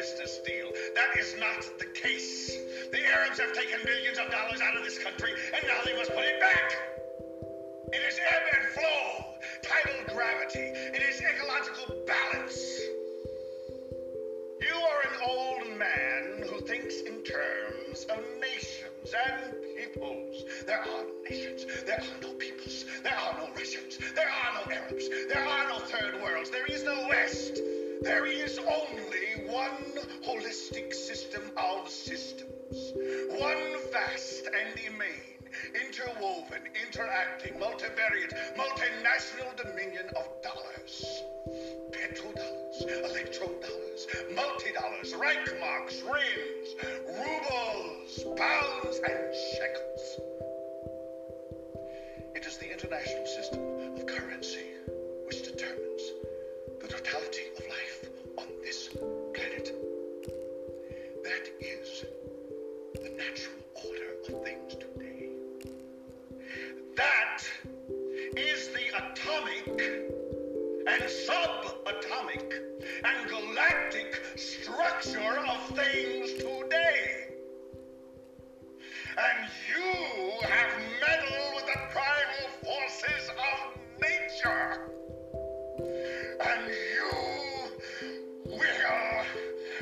business deal. That is not the case. The Arabs have taken millions of dollars out of this country, and now they must put it back. It is ebb and flow, tidal gravity. It is ecological balance. You are an old man who thinks in terms of nations and peoples. There are no nations. There are no peoples. There are no Russians. There are no Arabs. There are no third worlds. There is no West. There is only one holistic system of systems. One vast and immane, interwoven, interacting, multivariate, multinational dominion of dollars. Petrodollars, electrodollars, multi-dollars, Reichmarks, rims, rubles, pounds, and shekels. It is the international system of currency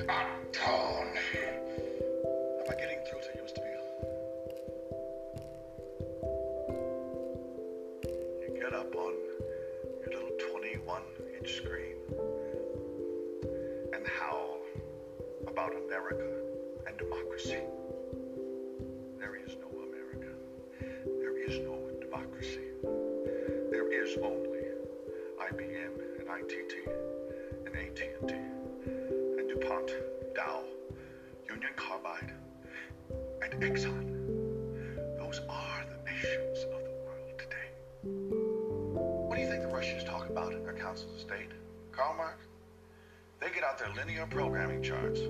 Am I getting through to you, Mr. Beale? You get up on your little 21 inch screen and howl about America and democracy. There is no America. There is no democracy. There is only IBM and ITT and AT&T Dow, Union Carbide, and Exxon. Those are the nations of the world today. What do you think the Russians talk about in their councils of state? Karl Marx? They get out their linear programming charts,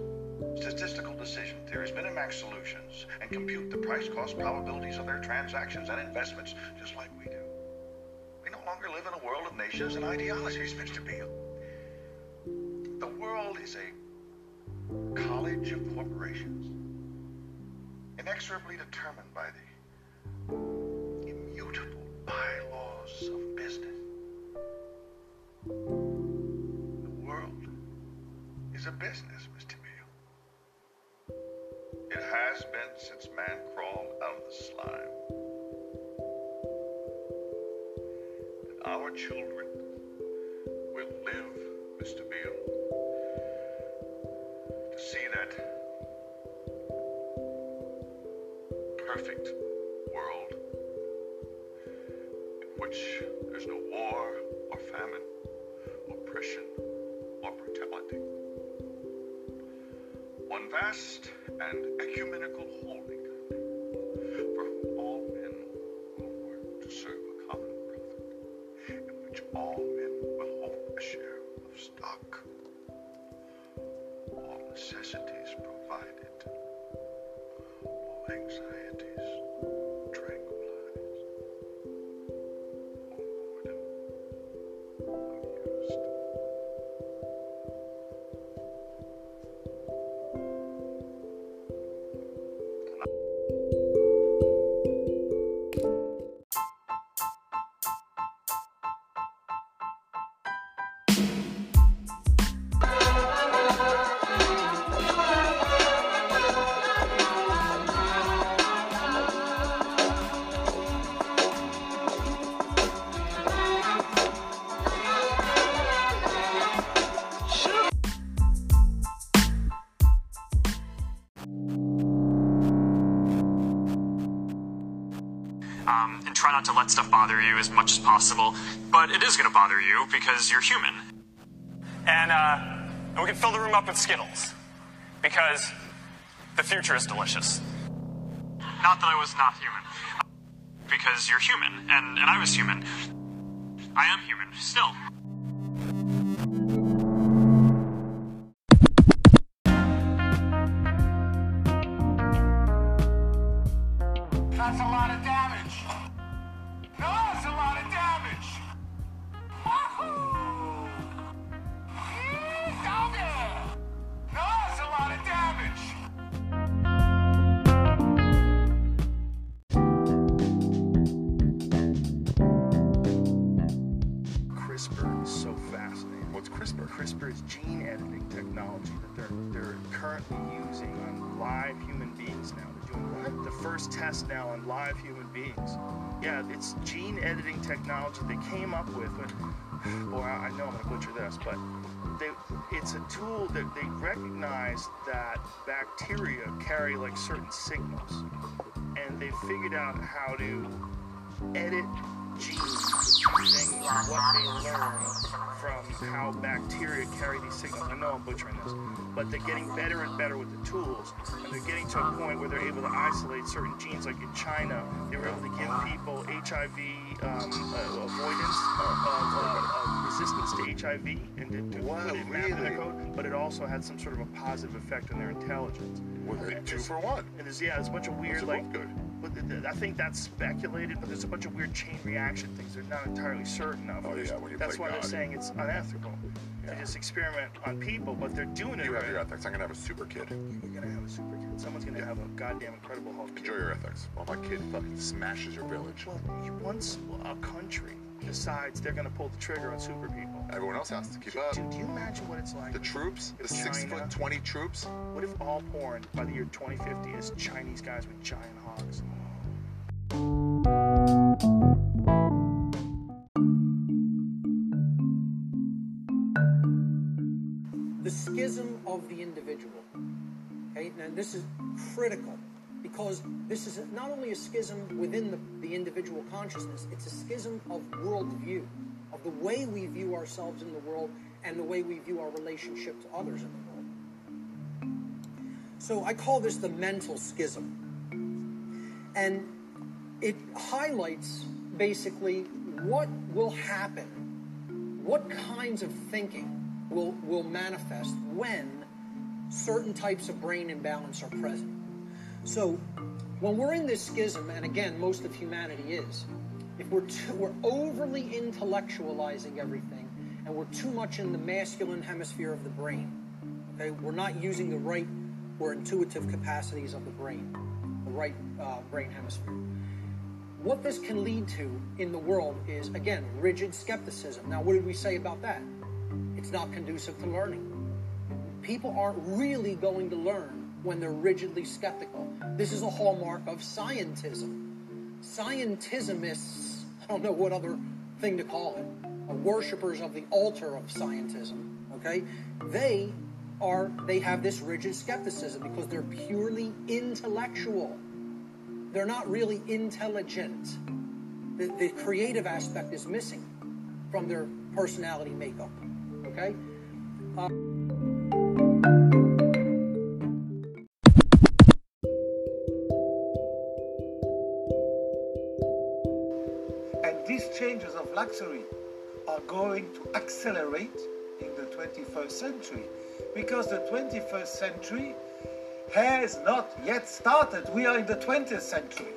statistical decision theories, Minimax solutions, and compute the price cost probabilities of their transactions and investments just like we do. We no longer live in a world of nations and ideologies, Mr. Beale. The world is a college of corporations, inexorably determined by the immutable bylaws of business. The world is a business, Mr. Beale. It has been since man crawled out of the slime. And our children will live, Mr. Beale, that perfect world in which there's no war or famine, oppression or brutality. One vast and ecumenical holding you as much as possible. But it is going to bother you because you're human. And, uh, and we can fill the room up with Skittles because the future is delicious. Not that I was not human, because you're human, and, and I was human. I am human, still. CRISPR's gene editing technology that they're they're currently using on live human beings now. They're doing what? The first test now on live human beings. Yeah, it's gene editing technology they came up with. But, boy, I I know I'm gonna butcher this, but they, it's a tool that they recognize that bacteria carry like certain signals, and they figured out how to edit genes using what they learn from how bacteria carry these signals. I know I'm butchering this, but they're getting better and better with the tools, and they're getting to a point where they're able to isolate certain genes. Like in China, they were able to give people HIV um, uh, avoidance of, uh, of resistance to HIV and to, to Wow, put it mapped in their code, but it also had some sort of a positive effect on their intelligence. Well, And two for one. And there's yeah, there's a bunch of weird like good. But I think that's speculated, but there's a bunch of weird chain reaction things they're not entirely certain of. Oh, yeah, that's why they're saying it's unethical Yeah. to just experiment on people, but they're doing it. You have already. your ethics. I'm gonna have a super kid. You're gonna have a super kid. Someone's gonna have a goddamn incredible Hulk. kid. Enjoy your ethics. While my kid fucking smashes your village. Well, once a country decides they're gonna pull the trigger on super people, Everyone else has to keep up. dude, do you imagine what it's like? The troops, the if six foot twenty troops. What if all porn by the year 2050 is Chinese guys with giant hogs? the schism of the individual. Okay, now this is critical because this is not only a schism within the, the individual consciousness, it's a schism of worldview, of the way we view ourselves in the world and the way we view our relationship to others in the world. So I call this the mental schism. And it highlights basically what will happen what kinds of thinking will will manifest when certain types of brain imbalance are present. So when we're in this schism, and again, most of humanity is, if we're too, we're overly intellectualizing everything, and we're too much in the masculine hemisphere of the brain, okay, we're not using the right or intuitive capacities of the brain, the right uh, brain hemisphere. What this can lead to in the world is again rigid skepticism. Now what did we say about that? It's not conducive to learning. People aren't really going to learn when they're rigidly skeptical. This is a hallmark of scientism. Scientismists don't know what other thing to call it are worshippers of the altar of scientism okay they are they have this rigid skepticism because they're purely intellectual they're not really intelligent. The, the creative aspect is missing from their personality makeup. Okay? And these changes of luxury are going to accelerate in the 21st century because the 21st century has not yet started. We are in the 20th century.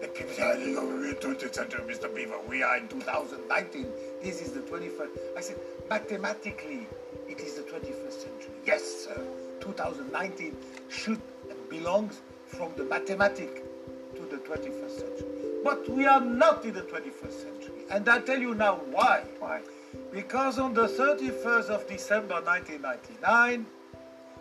And people say, "Oh, we're in the 20th century, Mr. Biver. We are in 2019. This is the 21st. I said, mathematically, it is the 21st century. Yes, sir. 2019 should belongs from the mathematic to the 21st century. But we are not in the 21st century. And I'll tell you now why. Why? Because on the 31st of December 1999,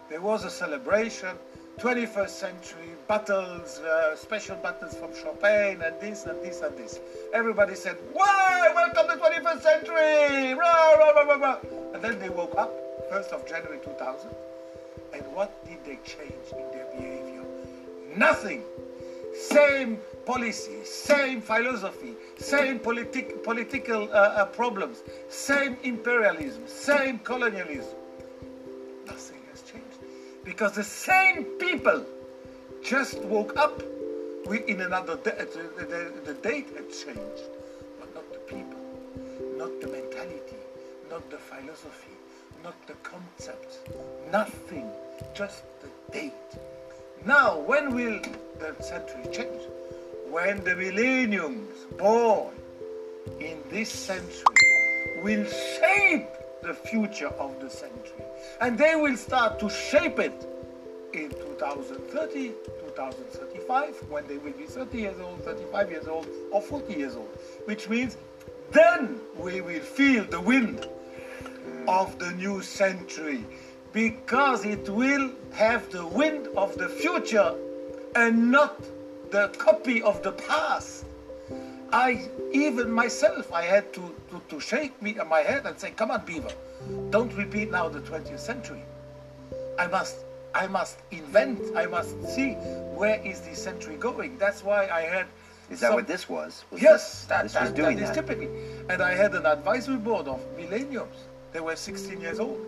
there was a celebration, 21st century battles, uh, special battles from Chopin, and this and this and this. Everybody said, "Why? Welcome to the 21st century!" Rah, rah, rah, rah. And then they woke up, 1st of January 2000, and what did they change in their behavior? Nothing. Same policy, same philosophy, same politic, political uh, uh, problems, same imperialism, same colonialism. Nothing has changed. Because the same people just woke up in another day the, the, the date had changed. But not the people not the mentality not the philosophy not the concept, nothing. Just the date. Now when will the century change when the millenniums born in this century will shape the future of the century. And they will start to shape it in 2030, 2035, when they will be 30 years old, 35 years old, or 40 years old. Which means then we will feel the wind of the new century because it will have the wind of the future and not the copy of the past. I even myself I had to, to, to shake me my head and say, come on, Biver, don't repeat now the 20th century. I must I must invent, I must see where is this century going. That's why I had Is that some- what this was? was Yes, this, that, this that, was doing that is typically. And I had an advisory board of millenniums. They were 16 years old.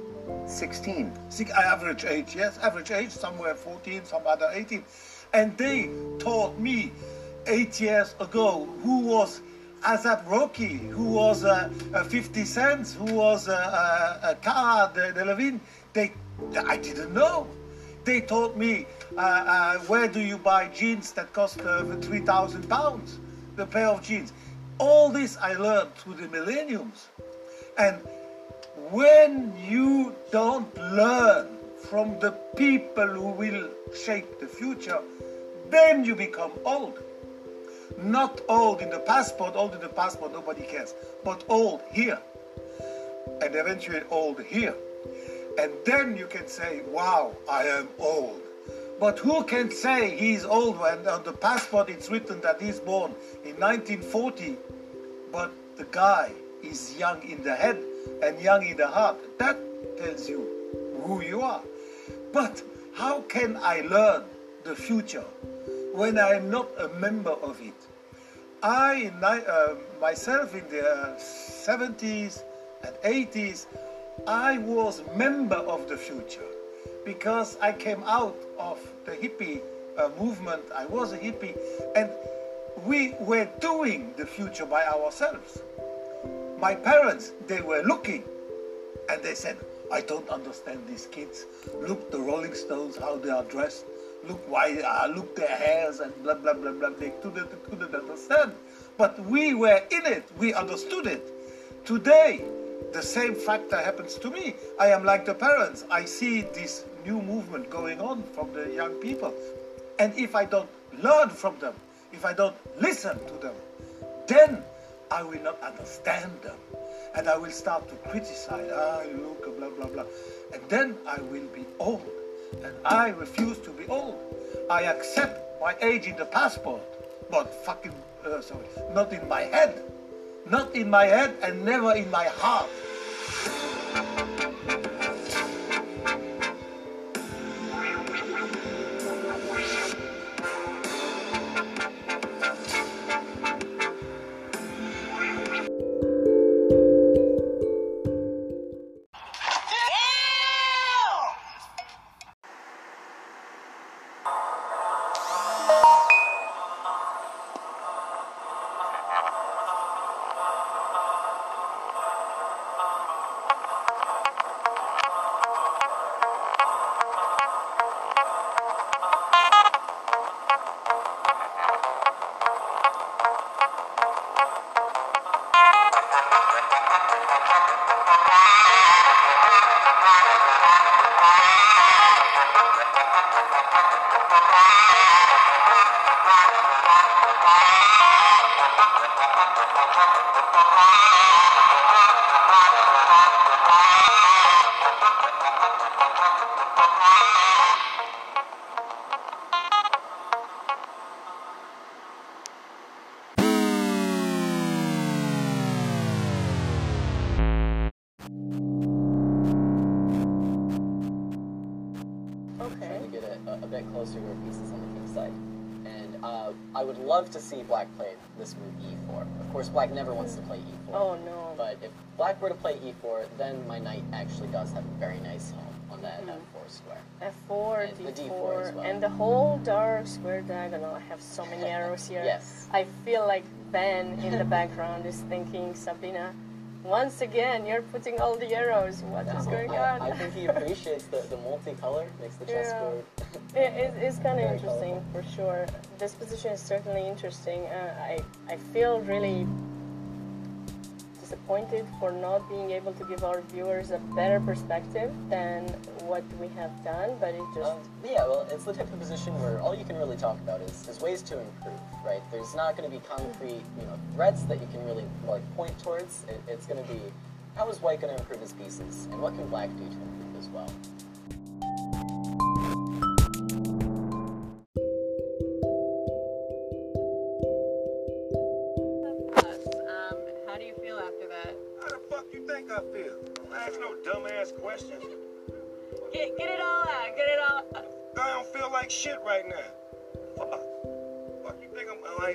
16. Six, average age, yes, average age, somewhere 14, some other 18. And they taught me eight years ago who was A$AP Rocky, who was uh, uh, 50 Cents, who was uh, uh, uh, de, de Levine. They, I didn't know. They taught me uh, uh, where do you buy jeans that cost uh, 3,000 pounds, the pair of jeans. All this I learned through the millenniums. And when you don't learn from the people who will shape the future, then you become old. Not old in the passport, old in the passport, nobody cares, but old here. And eventually old here. And then you can say, wow, I am old. But who can say he's old when on the passport it's written that he's born in 1940, but the guy is young in the head and young in the heart? That tells you who you are. But how can I learn the future when I am not a member of it? I, uh, myself, in the uh, 70s and 80s, I was member of the future because I came out of the hippie uh, movement. I was a hippie, and we were doing the future by ourselves. My parents, they were looking, and they said, "I don't understand these kids. Look, the Rolling Stones, how they are dressed. Look why, uh, look their hairs, and blah blah blah blah." They couldn't, couldn't understand, but we were in it. We understood it. Today, the same factor happens to me. I am like the parents. I see this new movement going on from the young people. And if I don't learn from them, if I don't listen to them, then I will not understand them. And I will start to criticize. Ah, look, blah, blah, blah. And then I will be old. And I refuse to be old. I accept my age in the passport, but fucking, uh, sorry, not in my head. Not in my head and never in my heart. Bit closer to pieces on the king side. And uh, I would love to see black play this move e4. Of course, black never wants to play e4. Oh no. But if black were to play e4, then my knight actually does have a very nice home on that Hmm. f4 square. F4, And the D4, D4 as well. and the whole dark square diagonal. I have so many arrows here. Yes. I feel like Ben in the background is thinking, Sabrina, once again, you're putting all the arrows. What is going I, on? I think he appreciates the, the multicolor, makes the chessboard. It, it, it's kind of interesting for sure. This position is certainly interesting. Uh, I I feel really disappointed for not being able to give our viewers a better perspective than what we have done, but it just Um, yeah, well, it's the type of position where all you can really talk about is, is ways to improve, right? There's not going to be concrete, you know, threats that you can really like point towards. It, it's going to be How is White going to improve his pieces, and what can Black do to improve as well?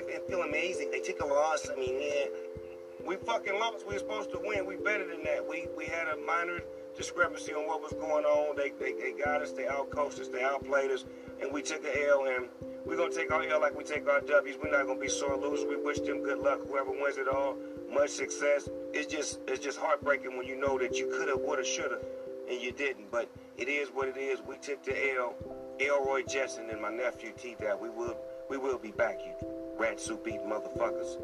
Think feel amazing. They took a loss. I mean, yeah. We fucking lost. We were supposed to win. We better than that. We we had a minor discrepancy on what was going on. They they, they got us. They outcoached us. They outplayed us, and we took a L. And we're gonna take our L like we take our W's. We're not gonna be sore losers. We wish them good luck. Whoever wins it all, much success. It's just it's just heartbreaking when you know that you coulda, woulda, shoulda, and you didn't. But it is what it is. We took the L. Elroy Jetson and my nephew T. Dad. We will we will be back, you rat soup eating motherfuckers.